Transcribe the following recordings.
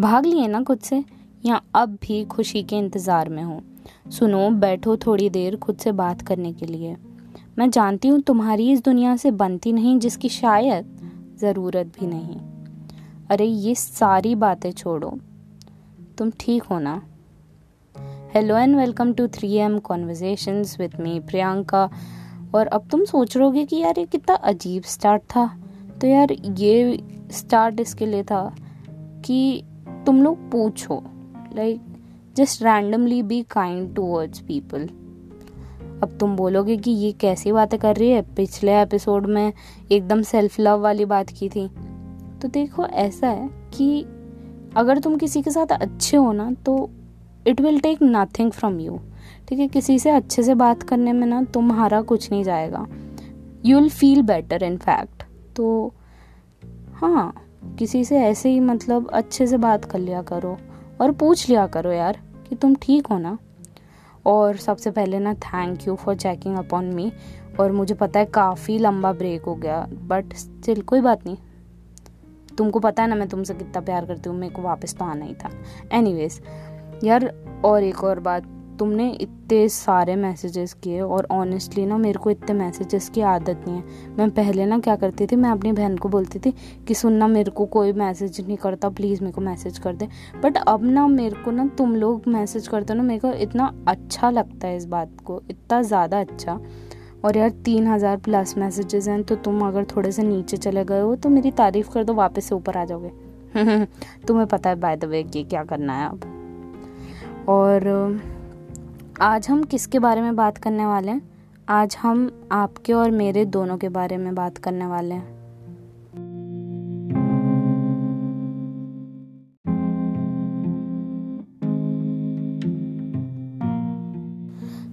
भाग लिए ना खुद से? या अब भी खुशी के इंतज़ार में हो? सुनो, बैठो थोड़ी देर खुद से बात करने के लिए। मैं जानती हूँ तुम्हारी इस दुनिया से बनती नहीं, जिसकी शायद ज़रूरत भी नहीं। अरे, ये सारी बातें छोड़ो। तुम ठीक हो ना? Hello and welcome to three M conversations with me Priyanka. और अब तुम सोच रहोगे कि यार ये कितना अजीब स्टार्ट था। तो यार ये स्टार्ट इसके लिए था कि तुम लोग पूछो like just randomly be kind towards people अब तुम बोलोगे कि ये कैसी बातें कर रही है? पिछले एपिसोड में एकदम सेल्फ लव वाली बात की थी। तो देखो, ऐसा है कि अगर तुम किसी के साथ अच्छे हो ना तो it will take nothing from you ठीक है, किसी से अच्छे से बात करने में ना तुम्हारा कुछ नहीं जाएगा। You will feel better in fact तो हाँ किसी से ऐसे ही मतलब अच्छे से बात कर लिया करो और पूछ लिया करो यार कि तुम ठीक हो ना। और सबसे पहले ना thank you for checking upon me और मुझे पता है काफ़ी लंबा ब्रेक हो गया बट स्टिल कोई बात नहीं। तुमको पता है ना मैं तुमसे कितना प्यार करती हूँ, मेरे को वापस तो आना ही था। एनीवेज यार और एक और बात तुमने इतने सारे मैसेजेस किए और ऑनेस्टली ना मेरे को इतने मैसेजेस की आदत नहीं है। मैं पहले ना क्या करती थी, मैं अपनी बहन को बोलती थी कि सुनना मेरे को कोई मैसेज नहीं करता प्लीज़ मेरे को मैसेज कर दे। बट अब ना मेरे को ना तुम लोग मैसेज करते हो ना, मेरे को इतना अच्छा लगता है इस बात को, इतना ज़्यादा अच्छा। और यार तीन हज़ार प्लस मैसेजेस हैं तो तुम अगर थोड़े से नीचे चले गए हो तो मेरी तारीफ़ कर दो, वापस से ऊपर आ जाओगे। तुम्हें पता है बाय द वे कि क्या करना है अब। और आज हम किसके बारे में बात करने वाले हैं? आज हम आपके और मेरे दोनों के बारे में बात करने वाले हैं।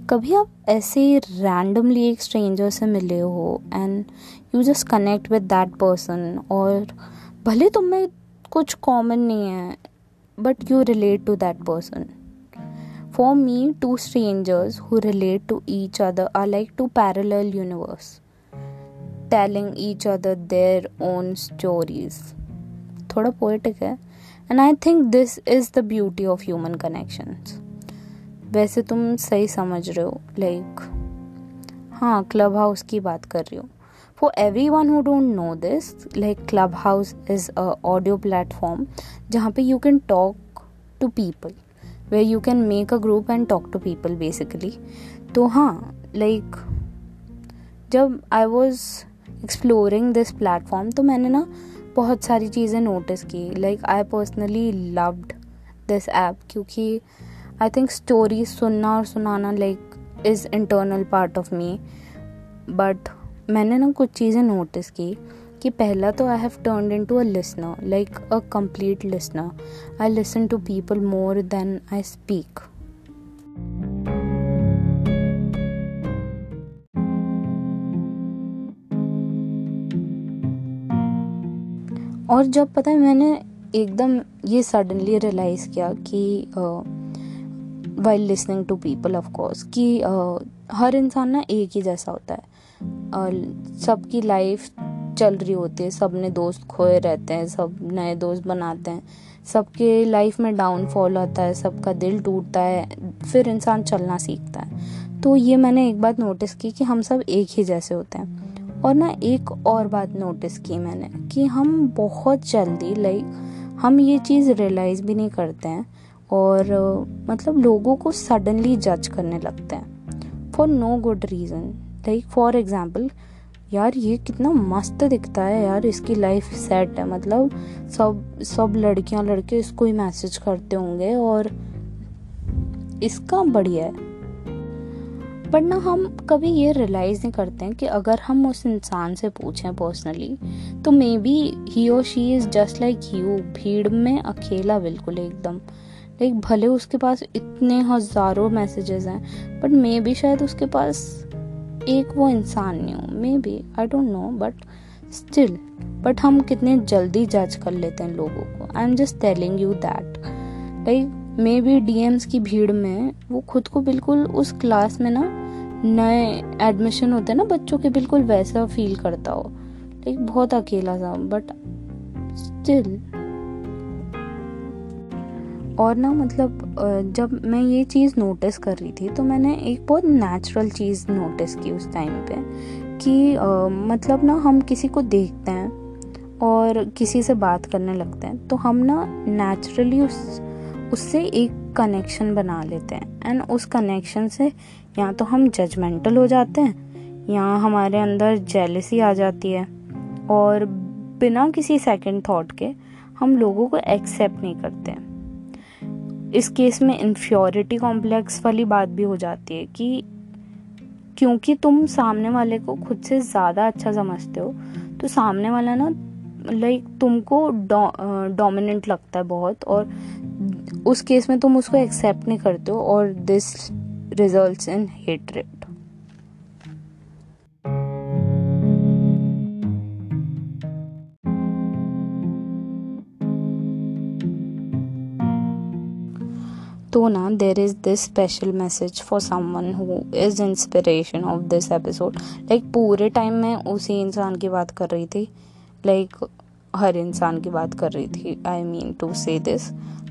कभी आप ऐसे रैंडमली एक स्ट्रेंजर से मिले हो and you just connect with that person और भले तुम में कुछ कॉमन नहीं है but you relate to that person For me, two strangers who relate to each other are like two parallel universe, telling each other their own stories. थोड़ा poetic है and I think this is the beauty of human connections वैसे तुम सही समझ रहे हो like हाँ Clubhouse की बात कर रही हूँ for everyone who don't know this like clubhouse is a audio platform जहाँ पे you can talk to people Way you can make a group and talk to people basically तो हाँ लाइक जब I was exploring this platform तो मैंने ना बहुत सारी चीज़ें नोटिस की. Like I personally loved this app क्योंकि आई थिंक स्टोरी सुनना और सुनाना like is internal part of me but मैंने ना कुछ चीज़ें नोटिस की. कि पहला तो I have turn in to a listener like a complete listener I listen to people more than I speak और जब पता है मैंने एकदम ये सडनली रियलाइज़ किया कि while listening to people of course कि uh, हर इंसान ना एक ही जैसा होता है। uh, सबकी लाइफ चल रही होती है सबने दोस्त खोए रहते हैं, सब नए दोस्त बनाते हैं, सबके लाइफ में डाउनफॉल आता है, सबका दिल टूटता है, फिर इंसान चलना सीखता है। तो ये मैंने एक बात नोटिस की कि हम सब एक ही जैसे होते हैं। और ना एक और बात नोटिस की मैंने कि हम बहुत जल्दी लाइक हम ये चीज़ रियलाइज़ भी नहीं करते हैं और मतलब लोगों को सडनली जज करने लगते हैं। For no good reason like for example यार, ये कितना मस्त दिखता है यार, इसकी लाइफ सेट है। मतलब सब सब लड़कियाँ लड़के इसको ही मैसेज करते होंगे और इसका बढ़िया है। बट ना हम कभी ये रियलाइज़ नहीं करते हैं कि अगर हम उस इंसान से पूछें पर्सनली तो मे बी ही और she is just like you भीड़ में अकेला बिल्कुल एकदम। लाइक भले उसके पास इतने हज़ारों मैसेजेस हैं बट मे बी शायद उसके पास एक वो इंसान नहीं हूँ। Maybe I don't know but still but हम कितने जल्दी जज कर लेते हैं लोगों को। I am just telling you that like maybe DMs की भीड़ में वो खुद को बिल्कुल उस क्लास में ना नए एडमिशन होते हैं ना बच्चों के, बिल्कुल वैसा फील करता हो। लाइक बहुत अकेला सा बट स्टिल और ना मतलब जब मैं ये चीज़ नोटिस कर रही थी तो मैंने एक बहुत नेचुरल चीज़ नोटिस की उस टाइम पे कि मतलब ना हम किसी को देखते हैं और किसी से बात करने लगते हैं तो हम ना नेचुरली उस, उससे एक कनेक्शन बना लेते हैं। एंड उस कनेक्शन से या तो हम जजमेंटल हो जाते हैं, या हमारे अंदर जेलसी आ जाती है। और बिना किसी सेकंड थॉट के हम लोगों को एक्सेप्ट नहीं करते इस केस में इन्फ्योरिटी कॉम्प्लेक्स वाली बात भी हो जाती है कि क्योंकि तुम सामने वाले को खुद से ज़्यादा अच्छा समझते हो तो सामने वाला ना लाइक तुमको डोमिनेंट लगता है बहुत और उस केस में तुम उसको एक्सेप्ट नहीं करते हो और दिस रिज़ल्ट इन हेटरेड तो ना there is this special message for someone who is inspiration of this episode like पूरे टाइम मैं उसी इंसान की बात कर रही थी. लाइक like, हर इंसान की बात कर रही थी. I mean to say this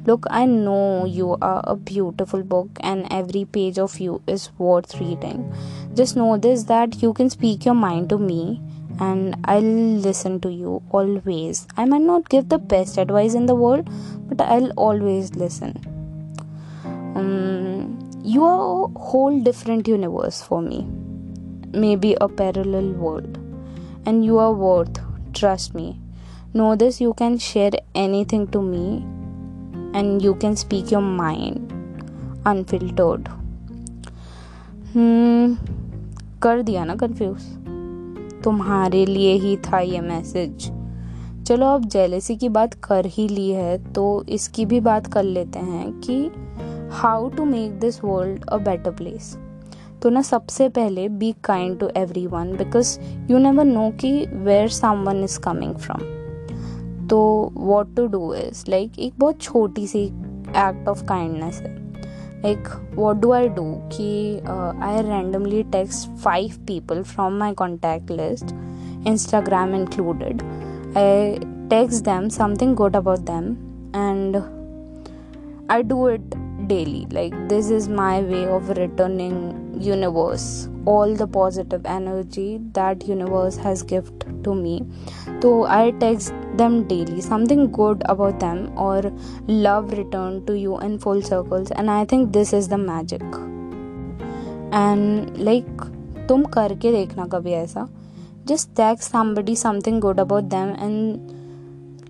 look I know you are a beautiful book and every page of you is worth reading just know this that you can speak your mind to me and I'll listen to you always. I might not give the best advice in the world, but I'll always listen. Um, you are a whole different universe for me, maybe a parallel world, and you are worth, trust me, know this you can share anything to me and you can speak your mind unfiltered hmm कर दिया ना confuse तुम्हारे लिए ही था ये message चलो अब jealousy की बात कर ही ली है तो इसकी भी बात कर लेते हैं कि how to make this world a better place. तो ना सबसे पहले be kind to everyone because you never know कि where someone is coming from तो what to do is like एक बहुत छोटी सी एक्ट ऑफ़ काइंडनेस है। Like what do I do कि I randomly text five people from my contact list Instagram included I text them something good about them and I do it daily like this is my way of returning universe all the positive energy that universe has gift to me so i text them daily something good about them or love return to you in full circles and i think this is the magic and like तुम करके देखना कभी ऐसा just text somebody something good about them and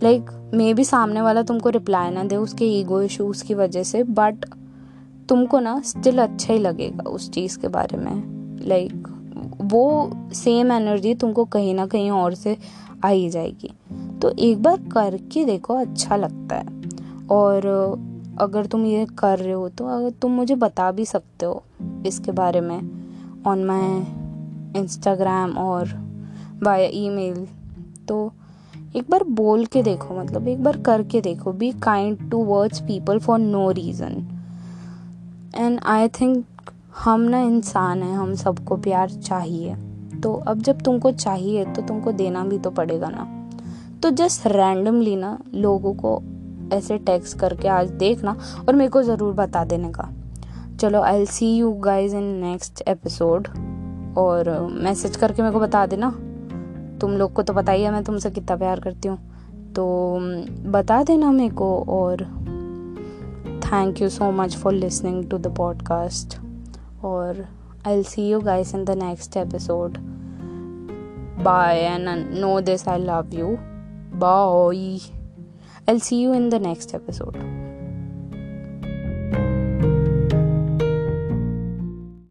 like मे भी सामने वाला तुमको reply ना दे उसके ईगो इशूज़ की वजह से बट तुमको ना स्टिल अच्छा ही लगेगा उस चीज़ के बारे में। लाइक like, वो सेम एनर्जी तुमको कहीं ना कहीं और से आ ही जाएगी। तो एक बार करके देखो अच्छा लगता है। और अगर तुम ये कर रहे हो तो अगर तुम मुझे बता भी सकते हो इसके बारे में ऑन माई इंस्टाग्राम और बाय ईमेल तो एक बार बोल के देखो मतलब एक बार करके देखो be kind towards people for no reason and I think हम ना इंसान हैं, हम सबको प्यार चाहिए। तो अब जब तुमको चाहिए तो तुमको देना भी तो पड़ेगा ना। तो जस्ट रैंडमली ना लोगों को ऐसे टैक्स करके आज देखना और मेरे को ज़रूर बता देने का। चलो I see you guys in next episode और मैसेज करके मेरे को बता देना। तुम लोग को तो पता ही है मैं तुमसे कितना प्यार करती हूँ। तो बता देना मेरे को और thank you so much for listening to the podcast और I see you guys in the next episode bye and know this I love you bye I'll see you in the next episode.